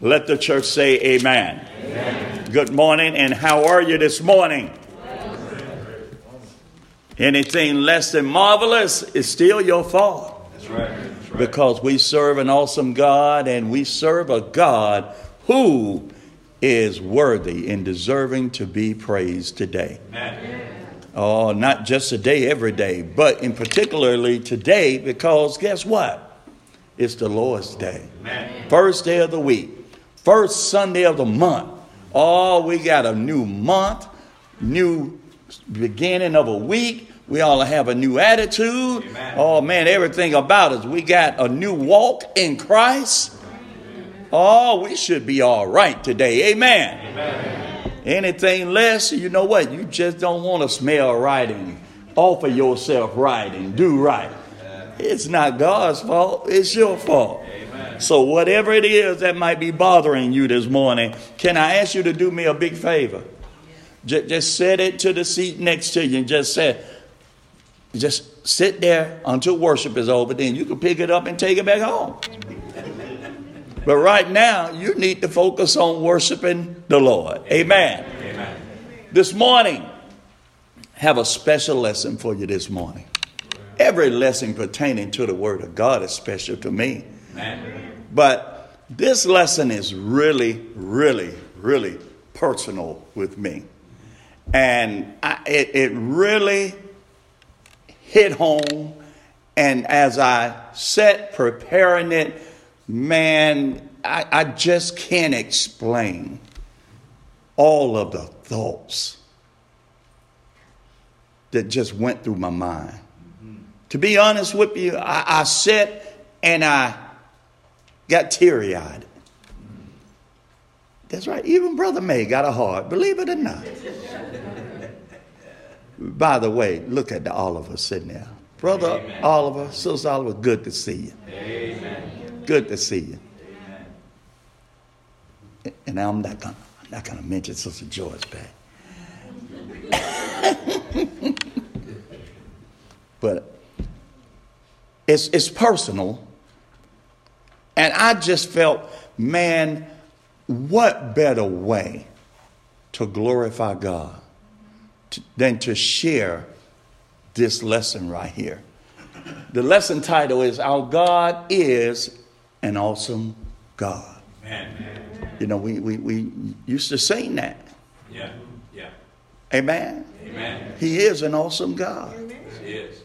Let the church say amen. amen. Good morning, and how are you this morning? Anything less than marvelous is still your fault. That's right. That's right. Because we serve an awesome God and we serve a God who is worthy and deserving to be praised today. Amen. Oh, not just today, every day, but in particularly today, because guess what? It's the Lord's day. Amen. First day of the week, first Sunday of the month. Oh, we got a new month, new beginning of a week. We all have a new attitude. Amen. Oh man, everything about us. We got a new walk in Christ. Oh, we should be all right today. Amen. Amen. Anything less, you know what? You just don't want to smell right and offer yourself right and do right. It's not God's fault, it's your fault. Amen. So, whatever it is that might be bothering you this morning, can I ask you to do me a big favor? Just, just set it to the seat next to you and just say, just sit there until worship is over. Then you can pick it up and take it back home. But right now, you need to focus on worshiping the Lord. Amen. Amen. This morning, have a special lesson for you this morning. Every lesson pertaining to the Word of God is special to me. But this lesson is really, really, really personal with me. And I, it, it really hit home. And as I sat preparing it, man, I, I just can't explain all of the thoughts that just went through my mind. Mm-hmm. To be honest with you, I, I sat and I got teary eyed. That's right. Even Brother May got a heart, believe it or not. By the way, look at the Oliver sitting there. Brother Amen. Oliver, Sister Oliver, good to see you. Amen. Good to see you. Amen. And I'm not gonna, I'm not gonna mention Sister George back. but it's it's personal. And I just felt, man, what better way to glorify God to, than to share this lesson right here? The lesson title is Our God is an awesome God. Amen. You know, we, we, we used to sing that. Yeah. Yeah. Amen. Amen. He is an awesome God. Amen. He is.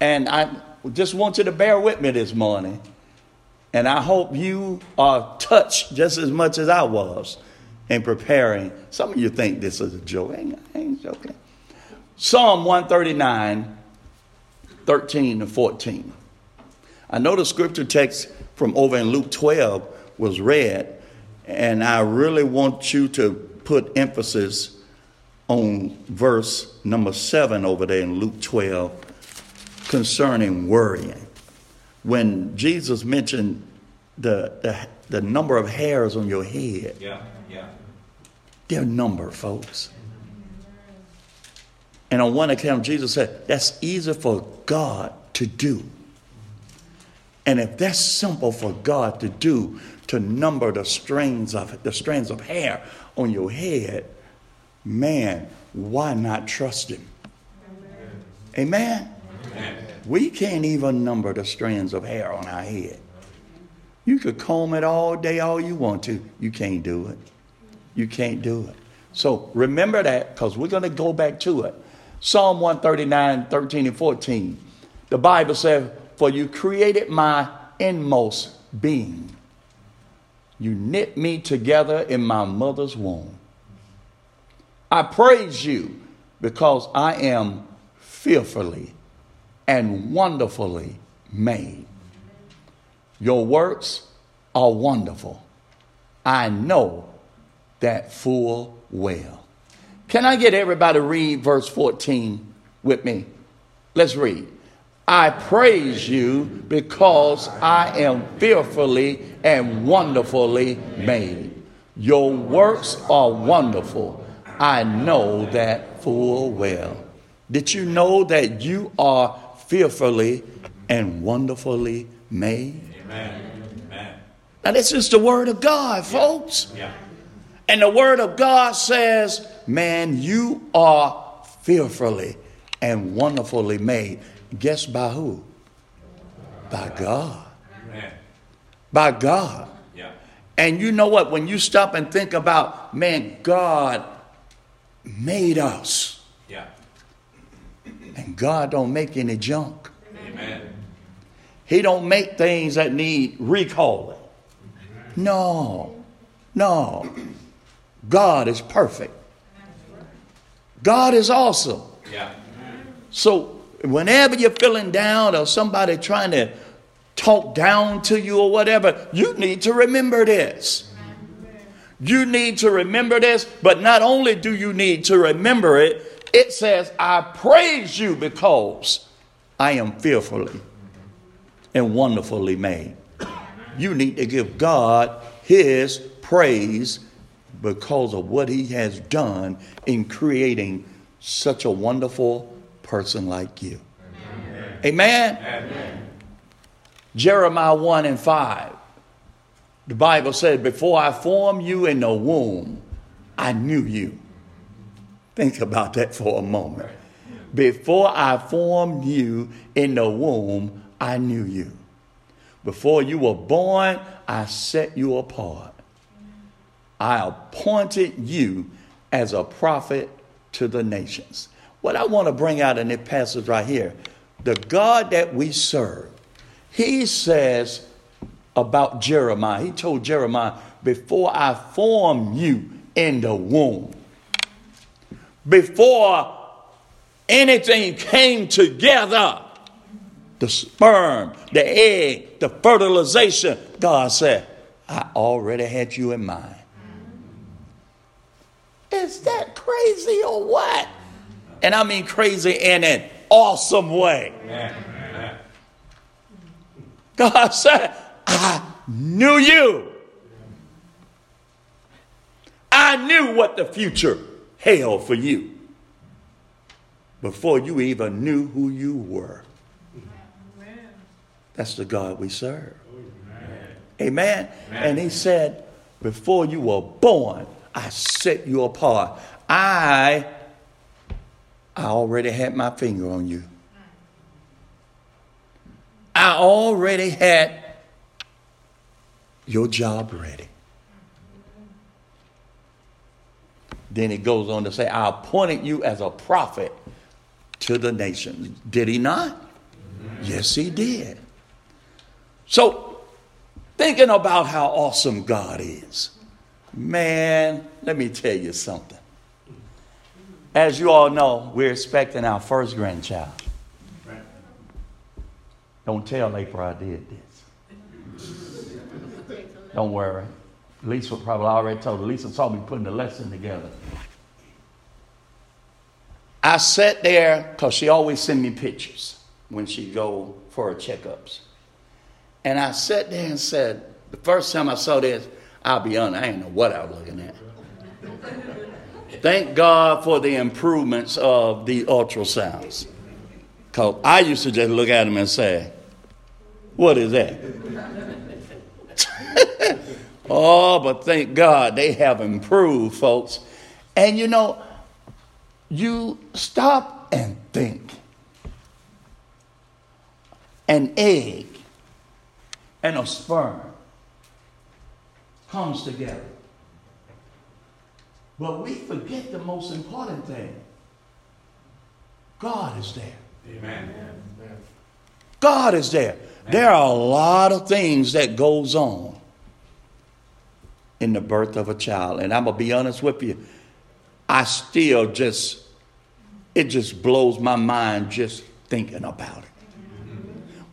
And I just want you to bear with me this morning. And I hope you are touched just as much as I was in preparing. Some of you think this is a joke. I ain't, I ain't joking. Psalm 139, 13 to 14. I know the scripture text from over in Luke 12 was read, and I really want you to put emphasis on verse number 7 over there in Luke 12 concerning worrying. When Jesus mentioned the, the, the number of hairs on your head, yeah, yeah. they're numbered, folks. And on one account, Jesus said, That's easy for God to do. And if that's simple for God to do, to number the strands of the strands of hair on your head, man, why not trust him? Amen. Amen. We can't even number the strands of hair on our head. You could comb it all day, all you want to. You can't do it. You can't do it. So remember that because we're going to go back to it. Psalm 139, 13 and 14. The Bible says, for you created my inmost being. You knit me together in my mother's womb. I praise you because I am fearfully and wonderfully made. Your works are wonderful. I know that full well. Can I get everybody read verse 14 with me? Let's read. I praise you because I am fearfully and wonderfully made. Your works are wonderful. I know that full well. Did you know that you are fearfully and wonderfully made? Amen. Now, this is the word of God, folks. Yeah. And the word of God says, man, you are fearfully and wonderfully made. Guess by who? By God. Amen. By God. Yeah. And you know what? When you stop and think about, man, God made us. Yeah. And God don't make any junk. Amen. He don't make things that need recalling. No. No. God is perfect. God is awesome. Yeah. So whenever you're feeling down or somebody trying to talk down to you or whatever, you need to remember this. You need to remember this, but not only do you need to remember it, it says, I praise you because I am fearfully and wonderfully made. You need to give God his praise because of what he has done in creating such a wonderful person like you. Amen. Amen. Jeremiah 1 and 5. The Bible said, Before I formed you in the womb, I knew you. Think about that for a moment. Before I formed you in the womb, I knew you. Before you were born, I set you apart. I appointed you as a prophet to the nations. What I want to bring out in this passage right here the God that we serve, he says about Jeremiah, he told Jeremiah, Before I formed you in the womb, before anything came together, the sperm, the egg, the fertilization, God said, I already had you in mind. Is that crazy or what? And I mean crazy in an awesome way. God said, I knew you. I knew what the future held for you before you even knew who you were. That's the God we serve. Amen. And he said, Before you were born, I set you apart. I, I already had my finger on you. I already had your job ready. Then he goes on to say, I appointed you as a prophet to the nations. Did he not? Yes, he did. So, thinking about how awesome God is, man, let me tell you something. As you all know, we're expecting our first grandchild. Don't tell April I did this. Don't worry. Lisa probably already told. Lisa saw me putting the lesson together. I sat there because she always send me pictures when she go for her checkups. And I sat there and said, the first time I saw this, I'll be honest, I didn't know what I was looking at. Thank God for the improvements of the ultrasounds. Because I used to just look at them and say, What is that? oh, but thank God they have improved, folks. And you know, you stop and think. An egg and a sperm comes together. But we forget the most important thing. God is there. Amen. God is there. There are a lot of things that goes on in the birth of a child. And I'm going to be honest with you. I still just, it just blows my mind just thinking about it.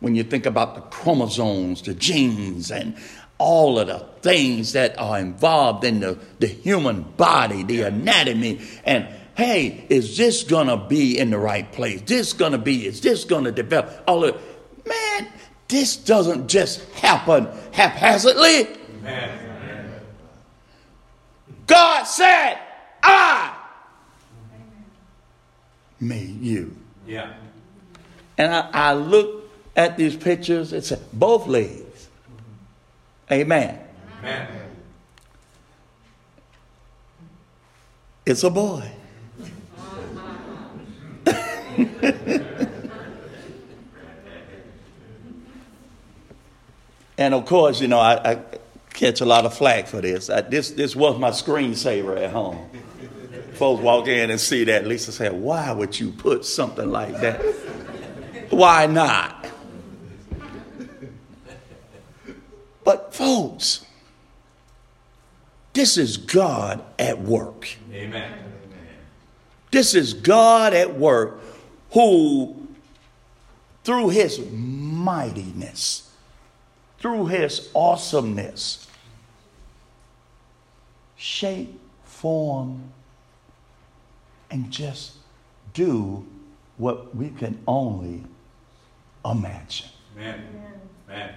When you think about the chromosomes, the genes, and all of the things that are involved in the, the human body, the anatomy, and hey, is this gonna be in the right place? This gonna be, is this gonna develop? All of man, this doesn't just happen haphazardly. Amen. God said, I made you. Yeah. And I, I look at these pictures, it said both legs. Amen. Amen. It's a boy. and of course, you know, I, I, catch a lot of flack for this. I, this. This was my screensaver at home. Folks walk in and see that. Lisa said, Why would you put something like that? Why not? But, folks, this is God at work. Amen. This is God at work who, through his mightiness, through his awesomeness, shape, form, and just do what we can only imagine. Amen. Amen.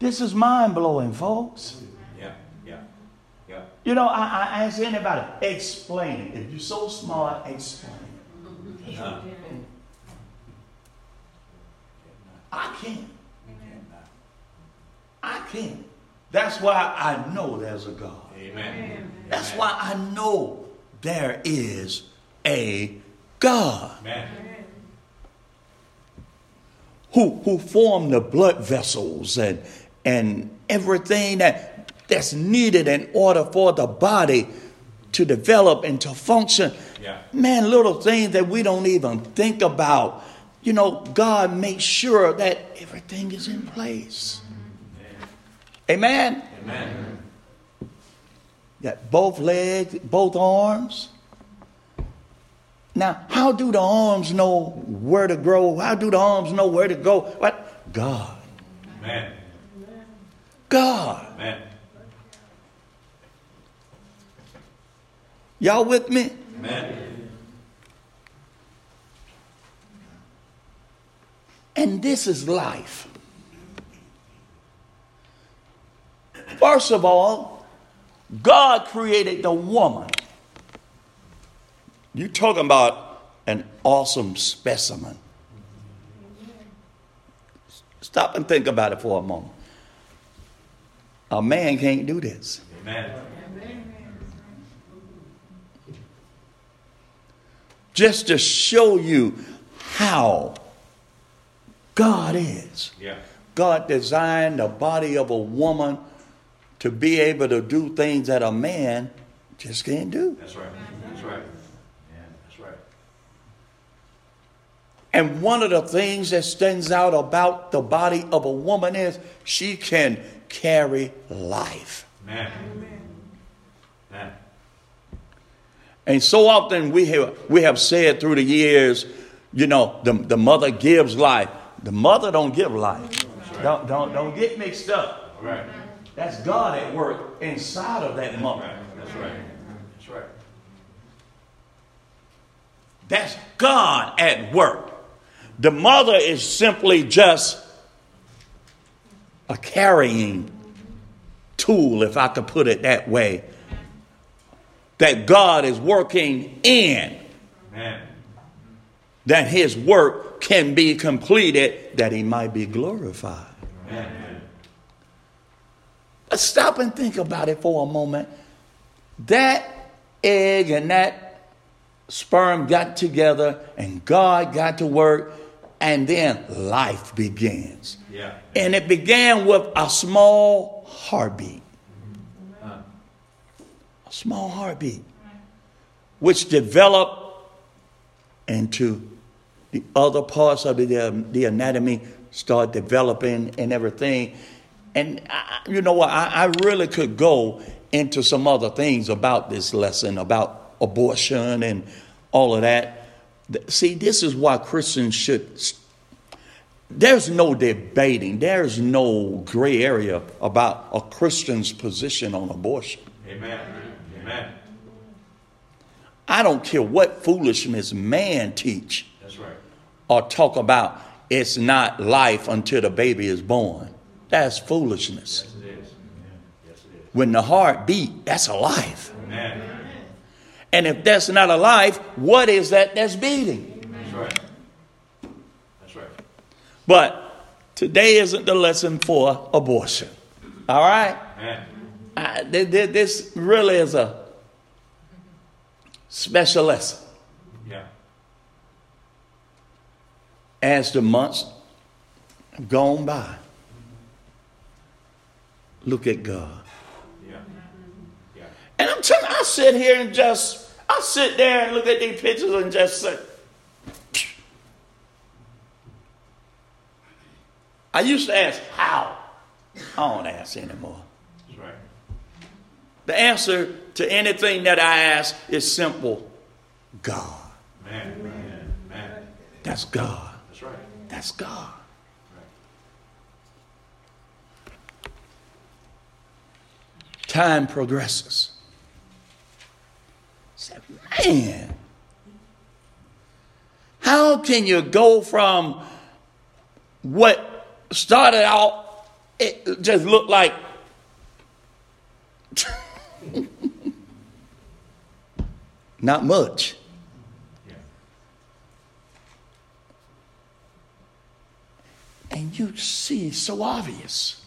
This is mind blowing, folks. Yeah, yeah, yeah. You know, I, I ask anybody, explain it. If you're so smart, explain it. Uh-huh. I can't. I can't. That's why I know there's a God. Amen. That's why I know there is a God. Amen. Who, who formed the blood vessels and, and everything that, that's needed in order for the body to develop and to function. Yeah. Man, little things that we don't even think about. You know, God makes sure that everything is in place. Amen. Amen. Got both legs, both arms. Now, how do the arms know where to grow? How do the arms know where to go? What? God. Amen. God. Amen. Y'all with me? Amen. And this is life. First of all, God created the woman. You're talking about an awesome specimen. Stop and think about it for a moment. A man can't do this. Amen. Just to show you how God is. Yeah. God designed the body of a woman to be able to do things that a man just can't do. That's right. That's right. Yeah, that's right. And one of the things that stands out about the body of a woman is she can carry life. Man. Man. And so often we have, we have said through the years, you know, the, the mother gives life. The mother don't give life. Right. Don't, don't, don't get mixed up. Right. That's God at work inside of that mother. That's right. That's right. That's God at work. The mother is simply just a carrying tool, if I could put it that way, that God is working in. Amen. That his work can be completed, that he might be glorified. Amen. But stop and think about it for a moment. That egg and that sperm got together, and God got to work, and then life begins. Yeah. And it began with a small heartbeat. A small heartbeat, which developed into the other parts of the, the anatomy start developing and everything and I, you know what? I, I really could go into some other things about this lesson, about abortion and all of that. See, this is why Christians should. There's no debating, there's no gray area about a Christian's position on abortion. Amen. Amen. I don't care what foolishness man teach. That's right. Or talk about it's not life until the baby is born. That's foolishness. Yes, it is. Yes, it is. When the heart beat, that's a life. Amen. And if that's not a life, what is that that's beating? That's right. That's right. But today isn't the lesson for abortion. All right? Amen. I, th- th- this really is a special lesson. Yeah. As the months have gone by, look at God. Yeah. Yeah. And I'm telling you, I sit here and just, I sit there and look at these pictures and just say, I used to ask how. I don't ask anymore. That's right. The answer to anything that I ask is simple God. Man, man, man. That's God. That's right. That's God. Time progresses. Man, how can you go from what started out, it just looked like not much. Yeah. And you see so obvious.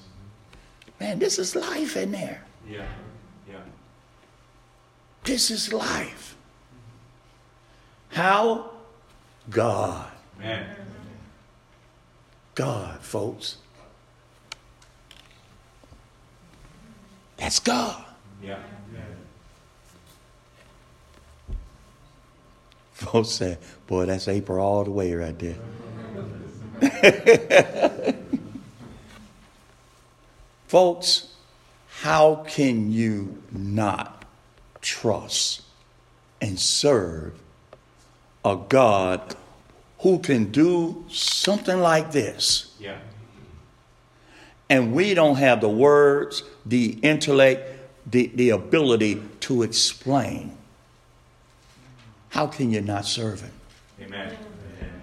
Man, this is life in there. Yeah. Yeah. This is life. How? God. Amen. God, folks. That's God. Yeah. Folks say, boy, that's April all the way right there. Folks, how can you not trust and serve a God who can do something like this? Yeah. And we don't have the words, the intellect, the, the ability to explain. How can you not serve him? Amen.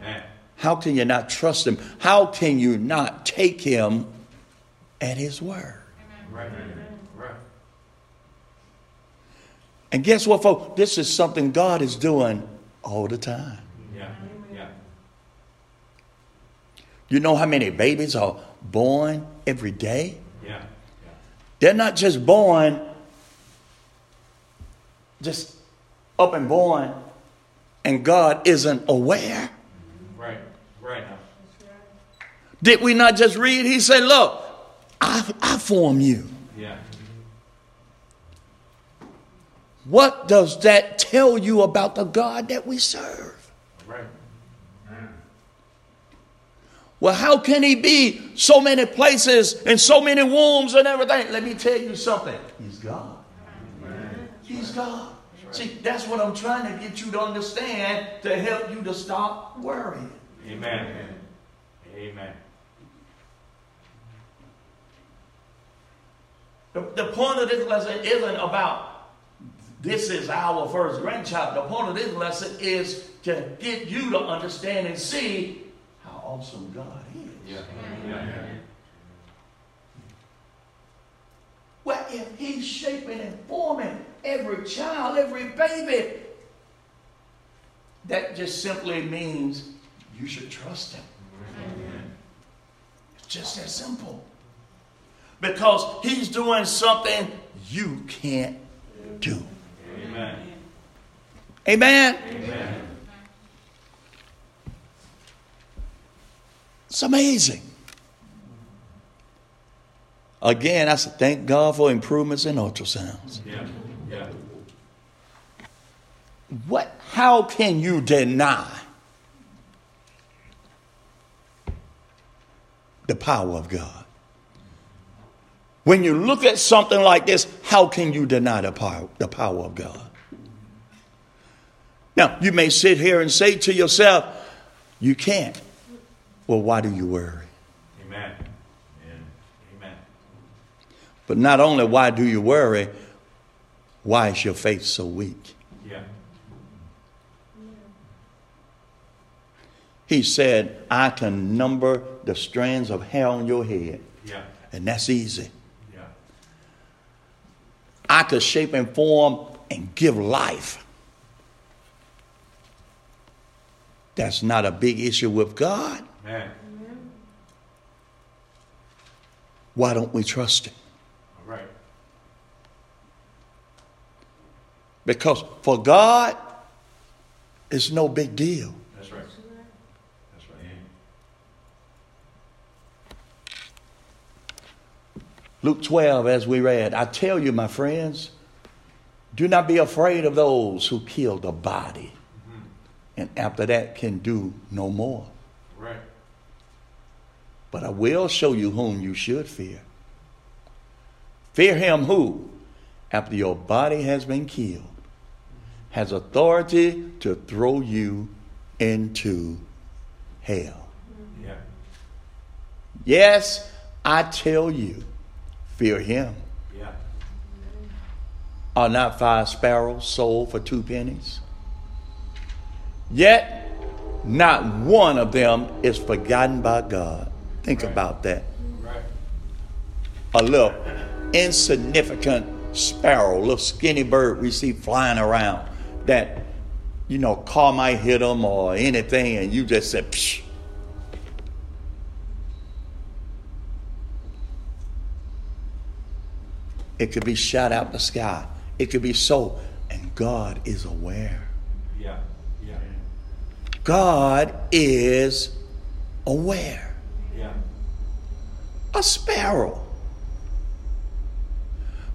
Amen. How can you not trust him? How can you not take him at his word? Right. Right. And guess what, folks? This is something God is doing all the time. Yeah. Yeah. You know how many babies are born every day? Yeah. Yeah. They're not just born, just up and born, and God isn't aware. Right. Right now. Did we not just read? He said, Look, I, I form you. Yeah. What does that tell you about the God that we serve? Right. Well, how can he be so many places and so many wombs and everything? Let me tell you something. He's God. He's God. See, that's what I'm trying to get you to understand to help you to stop worrying. Amen. Amen. The, the point of this lesson isn't about this is our first grandchild. The point of this lesson is to get you to understand and see how awesome God is. Yeah. Yeah. Well, if He's shaping and forming every child, every baby, that just simply means you should trust Him. It's just that simple. Because He's doing something you can't do. Amen. Amen. Amen. It's amazing. Again, I said, thank God for improvements in ultrasounds. Yeah. Yeah. What? How can you deny the power of God? When you look at something like this, how can you deny the power, the power of God? Now, you may sit here and say to yourself, you can't. Well, why do you worry? Amen. Amen. But not only why do you worry, why is your faith so weak? Yeah. He said, I can number the strands of hair on your head, Yeah. and that's easy. I could shape and form and give life. That's not a big issue with God. Amen. Why don't we trust Him? All right. Because for God, it's no big deal. Luke 12, as we read, I tell you, my friends, do not be afraid of those who kill the body, and after that can do no more. Right. But I will show you whom you should fear. Fear him who, after your body has been killed, has authority to throw you into hell. Yeah. Yes, I tell you, fear him. Yeah. Are not five sparrows sold for two pennies? Yet, not one of them is forgotten by God. Think about that. Right. A little insignificant sparrow, little skinny bird we see flying around that, you know, car might hit them or anything, and you just said, Psh. It could be shot out the sky. It could be so. And God is aware. Yeah. Yeah. God is aware. Yeah. A sparrow.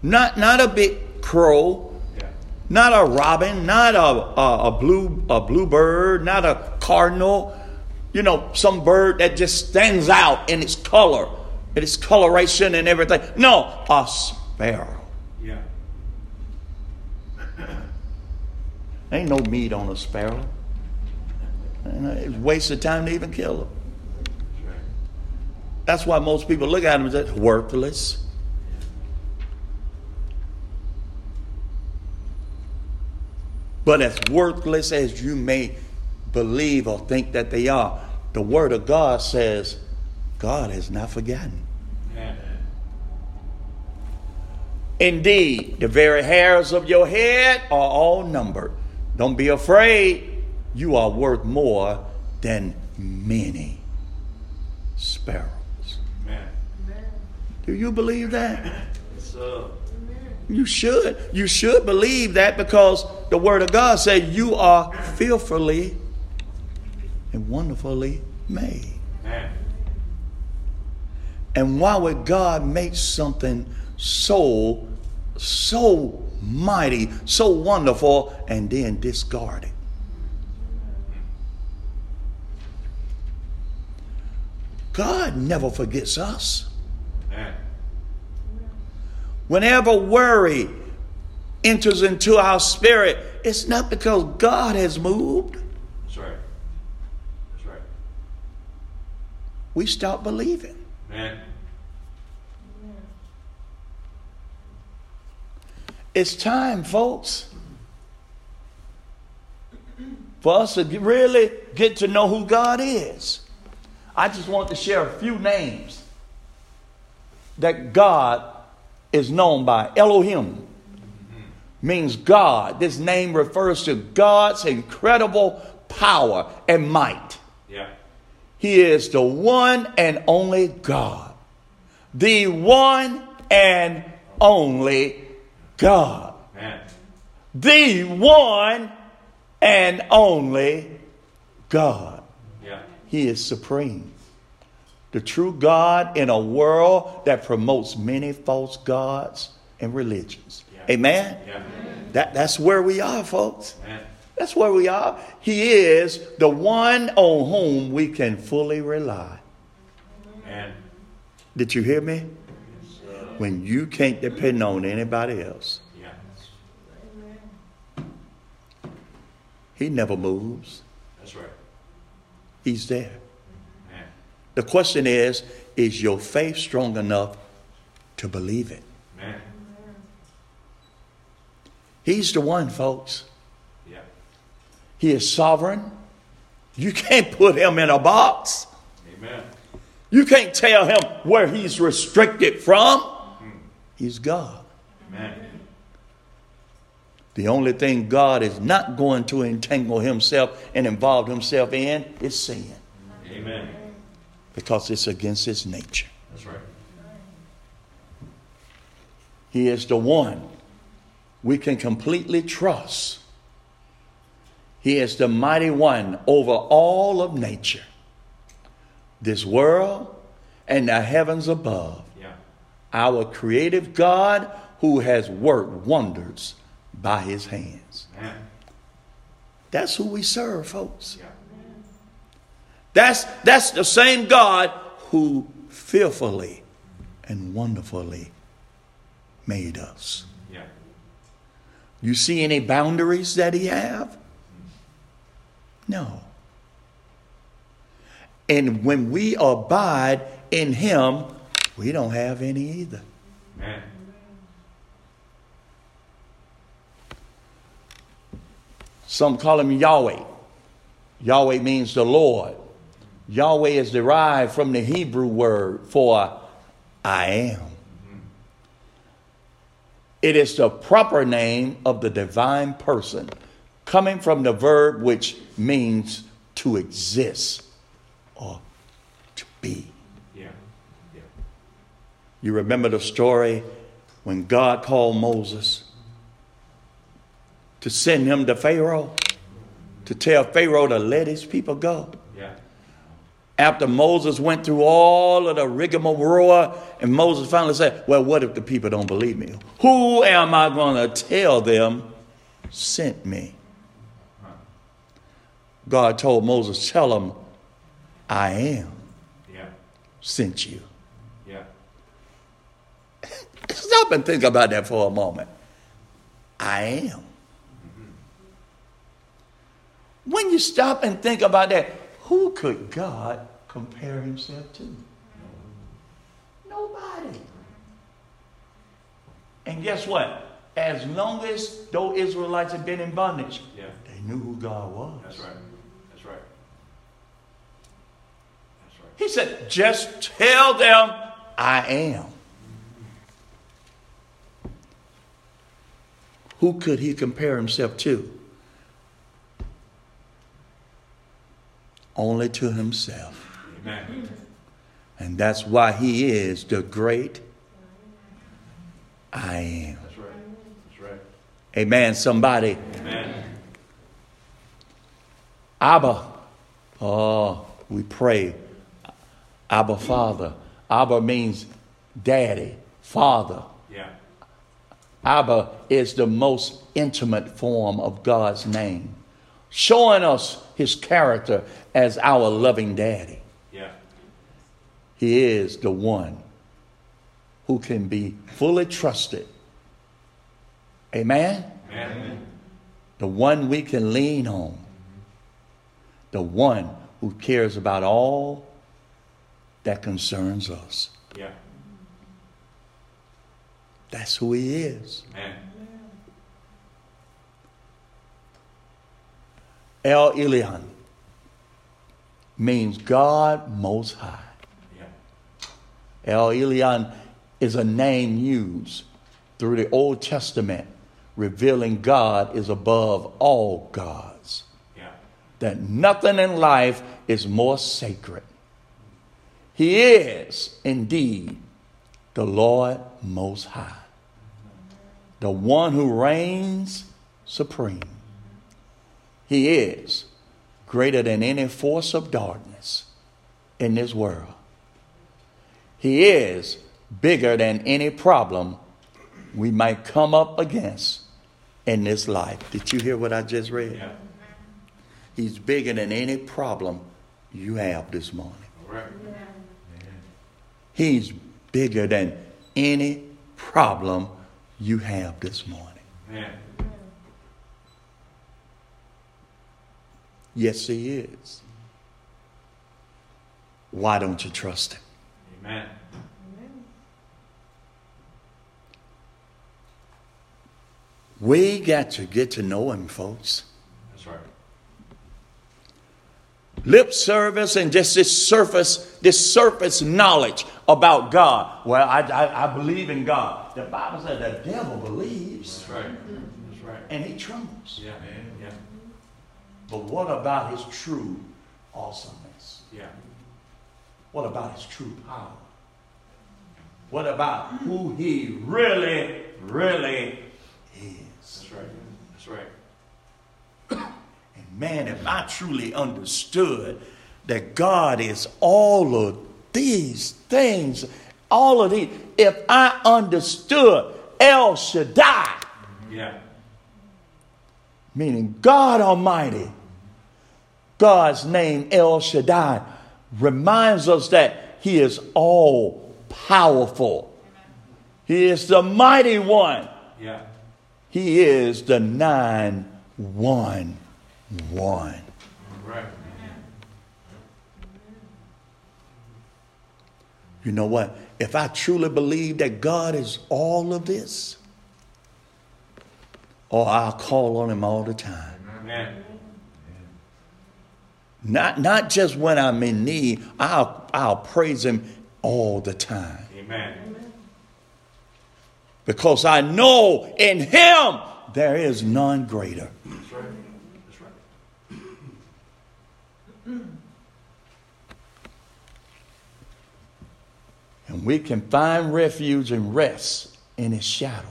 Not, not a big crow, Yeah. not a robin, not a, a, a blue a bluebird, not a cardinal. You know, some bird that just stands out in its color, in its coloration and everything. No, a sparrow. Yeah. Ain't no meat on a sparrow. And uh, it's a waste of time to even kill them. That's. Why most people look at them and say, worthless. But as worthless as you may believe or think that they are, the Word of God says, God has not forgotten. Yeah. Indeed, the very hairs of your head are all numbered. Don't be afraid. You are worth more than many sparrows. Man. Do you believe that? Uh. You should. You should believe that because the Word of God says you are fearfully and wonderfully made. Man. And why would God make something so, so mighty, so wonderful, and then discard it? God never forgets us. Whenever worry enters into our spirit, it's not because God has moved. That's right. That's right. We stop believing. Man. It's time, folks, for us to really get to know who God is. I just want to share a few names that God is known by. Elohim means God. This name refers to God's incredible power and might. Yeah. He is the one and only God. The one and only God. Man. The one and only God. Yeah. He is supreme. The true God in a world that promotes many false gods and religions. Yeah. Amen? Yeah. That, that's where we are, folks. That's where we are. He is the one on whom we can fully rely. Man. Did you hear me? When you can't depend on anybody else, He never moves. That's right. He's there. Man. The question is is your faith strong enough to believe it? Man. He's the one, folks. Yeah. He is sovereign. You can't put him in a box. Amen. You can't tell him where he's restricted from. He's God. Man. The only thing God is not going to entangle himself and involve himself in is sin Amen. because it's against his nature. That's right. He is the one we can completely trust. He is the mighty one over all of nature, this world, and the heavens above. Our creative God who has worked wonders by his hands. Amen. That's who we serve, folks. Yeah. That's, that's the same God who fearfully and wonderfully made us. Yeah. You see any boundaries that he have? No. And when we abide in him, we don't have any either. Amen. Some call him Yahweh. Yahweh means the Lord. Yahweh is derived from the Hebrew word for I am. It is the proper name of the divine person, coming from the verb which means to exist or to be. You remember the story when God called Moses to send him to Pharaoh, to tell Pharaoh to let his people go. Yeah. After Moses went through all of the rigmarole, and Moses finally said, Well, what if the people don't believe me? Who am I going to tell them sent me? God told Moses, Tell them, I am Yeah. sent you. Stop and think about that for a moment. I am. When you stop and think about that, who could God compare himself to? Nobody. And guess what? As long as those Israelites had been in bondage, Yeah. they knew who God was. That's right. That's right. That's right. He said, just tell them I am. Who could he compare himself to? Only to himself. Amen. And that's why he is the great I am. That's right. That's right. Amen. Somebody, Amen. Abba. Oh, we pray. Abba Father. Abba means daddy, father. Abba is the most intimate form of God's name, showing us his character as our loving daddy. Yeah. He is the one who can be fully trusted. Amen? Amen. The one we can lean on. The one who cares about all that concerns us. Yeah. That's who he is. Amen. El Elyon means God Most High. Yeah. El Elyon is a name used through the Old Testament, revealing God is above all gods, Yeah. that nothing in life is more sacred. He is indeed the Lord Most High, the one who reigns supreme. He is greater than any force of darkness in this world. He is bigger than any problem we might come up against in this life. Did you hear what I just read? Yeah. He's bigger than any problem you have this morning. Right. He's bigger than any problem you have this morning. Amen. Yes, He is. Why don't you trust Him? Amen. We got to get to know Him, folks. That's right. Lip service and just this surface, this surface knowledge about God. Well, I, I, I believe in God. The Bible said the devil believes That's right. That's right. and he trembles. Yeah. Yeah. But what about his true awesomeness? Yeah. What about his true power? Mm-hmm. What about who he really, really is? That's right. That's right. Man, if I truly understood that God is all of these things, all of these, if I understood El Shaddai, Yeah. meaning God Almighty, God's name El Shaddai reminds us that He is all powerful. He is the mighty one. Yeah. He is the 911. Right. You know what? If I truly believe that God is all of this, oh, I'll call on Him all the time. Amen. Not, not just when I'm in need, I'll, I'll praise Him all the time. Amen. Because I know in Him there is none greater. That's right. That's right. And we can find refuge and rest in His shadow.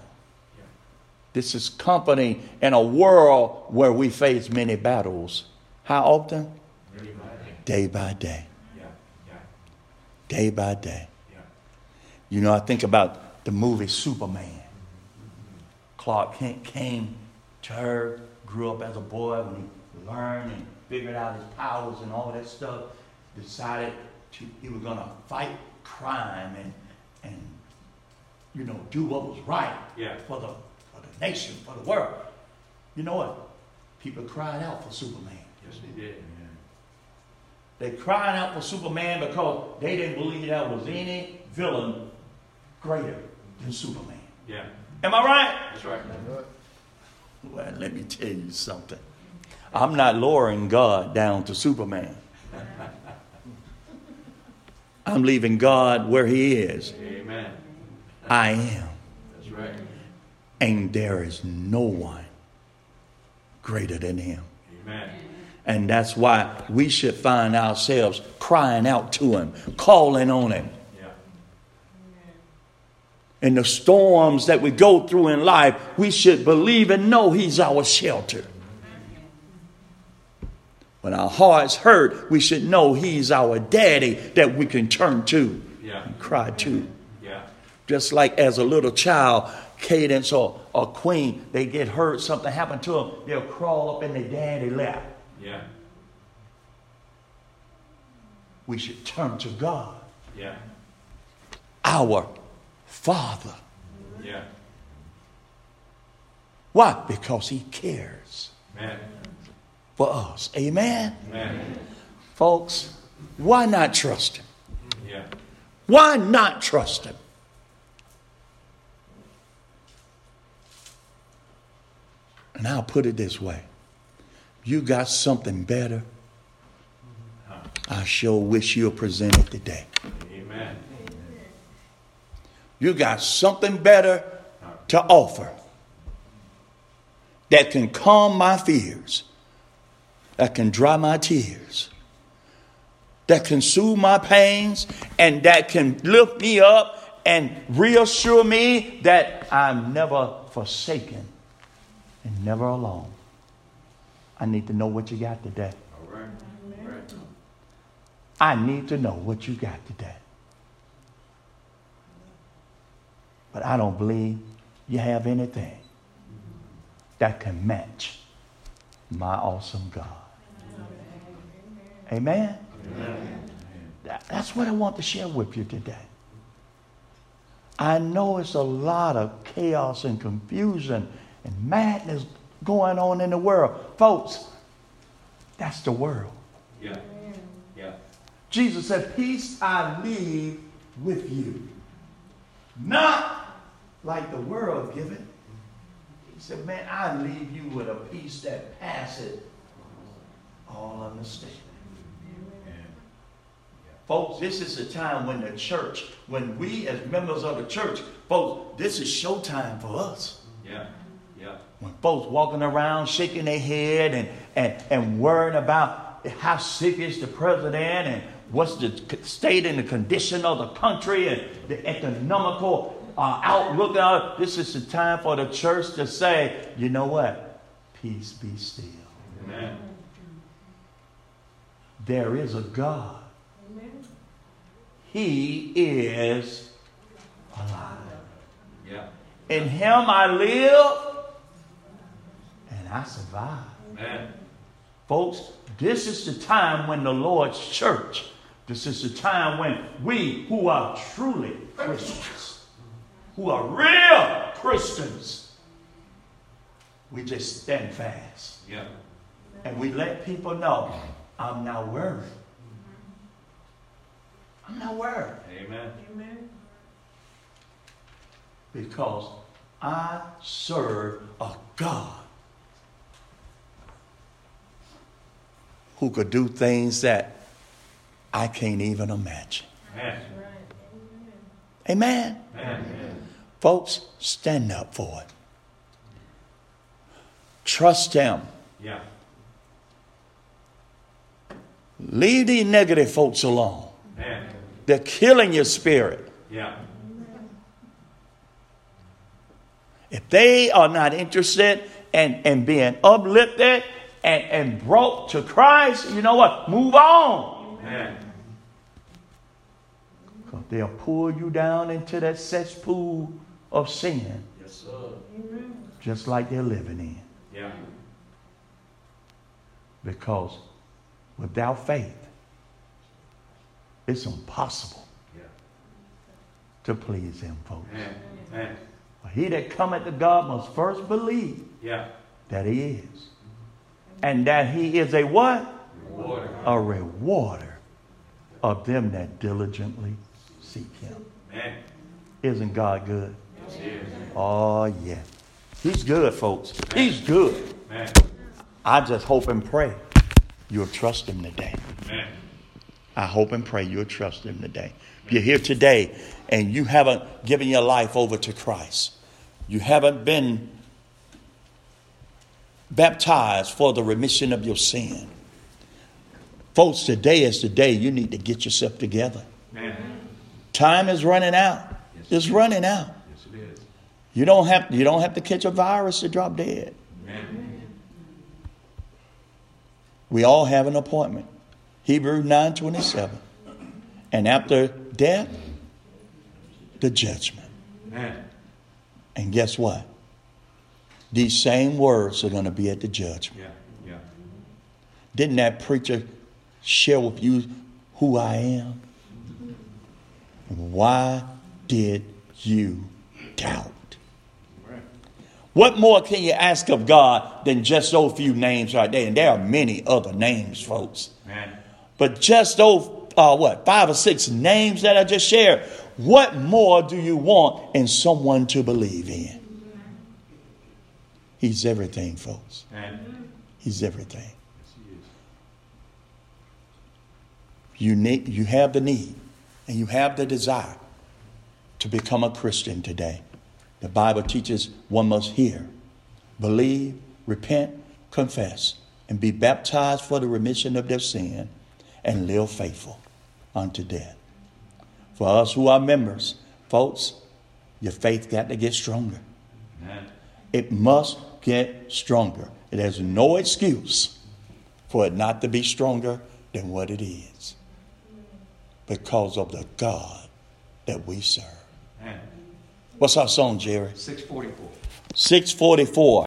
This is company in a world where we face many battles. How often? Really mighty. Day by day. Yeah. Yeah. Day by day. Yeah. You know, I think about the movie Superman. Clark Kent came to Earth, grew up as a boy when he learned and figured out his powers and all that stuff, decided to, he was going to fight crime and, and, you know, do what was right Yeah. for, the, for the nation, for the world. You know what? People cried out for Superman. Yes, they did. They cried out for Superman because they didn't believe there was any villain greater than Superman. Yeah. Am I right? That's right. Well, let me tell you something. I'm not lowering God down to Superman. I'm leaving God where He is. Amen. I am. That's right. And there is no one greater than Him. Amen. And that's why we should find ourselves crying out to Him, calling on Him. Yeah. In the storms that we go through in life, we should believe and know He's our shelter. When our hearts hurt, we should know He's our daddy that we can turn to Yeah. and cry to. Yeah. Just like as a little child, Cadence or, or Queen, they get hurt, something happened to them, they'll crawl up in their daddy lap. Yeah. We should turn to God, Yeah. our Father. Yeah. Why? Because He cares Amen. For us. Amen? Amen. Folks, why not trust Him? Yeah. Why not trust Him? And I'll put it this way you got something better. I sure wish you'll present it today. Amen. You got something better to offer that can calm my fears, that can dry my tears, that can soothe my pains, and that can lift me up and reassure me that I'm never forsaken and never alone. I need to know what you got today. I need to know what you got today. But I don't believe you have anything that can match my awesome God. Amen? That- That's what I want to share with you today. I know it's a lot of chaos and confusion and madness going on in the world. Folks, that's the world. Yeah. Yeah. Jesus said, Peace I leave with you. Not like the world giveth. He said, Man, I leave you with a peace that passeth all understanding. Folks, this is the time when the church, when we as members of the church, folks, this is showtime for us. Yeah. Yeah. When folks walking around shaking their head and, and, and worrying about how sick is the president and what's the state and the condition of the country and the economical uh, are out looking out, this is the time for the church to say, you know what? Peace be still. Amen. There is a God. He is alive. Yeah. In him I live and I survive. Amen. Folks, this is the time when the Lord's church, this is the time when we who are truly Christians, who are real Christians, we just stand fast. Yeah. And we let people know I'm not worried. I'm not worried Amen. because I serve a God who could do things that I can't even imagine. Amen. Amen. Amen. Folks, stand up for it. Trust Him. Yeah. Leave these negative folks alone. Amen. They're killing your spirit. Yeah. If they are not interested in, in being uplifted and, and brought to Christ, you know what? Move on. Amen. they'll pull you down into that cesspool of sin, Yes, sir. just like they're living in. Yeah. Because without faith, it's impossible Yeah. to please Him, folks. Amen. Amen. He that cometh to God must first believe Yeah. that He is. And that He is a what? Reward. A rewarder of them that diligently seek Him. Amen. Isn't God good? Yes. Oh, yeah. He's good, folks. He's good. Amen. I just hope and pray you'll trust Him today. Amen. I hope and pray you'll trust Him today. If you're here today and you haven't given your life over to Christ, you haven't been baptized for the remission of your sin. Folks, today is the day you need to get yourself together. Amen. Time is running out. It's running out. Yes, it is. You don't have you don't have to catch a virus to drop dead. Amen. We all have an appointment. Hebrew 9:27. And after death, the judgment. Amen. And guess what? These same words are going to be at the judgment. Yeah. Yeah. Didn't that preacher share with you who I am? Why did you doubt? What more can you ask of God than just those few names right there? And there are many other names, folks. Amen. But just those, uh, what, five or six names that I just shared, what more do you want in someone to believe in? He's everything, folks. He's everything. Yes, he is. You, need, you have the need and you have the desire to become a Christian today. The Bible teaches one must hear, believe, repent, confess, and be baptized for the remission of their sin and live faithful unto death. For us who are members, folks, your faith got to get stronger. Amen. It must get stronger. It has no excuse for it not to be stronger than what it is because of the God that we serve. Amen. What's our song, Jerry? 644. 644.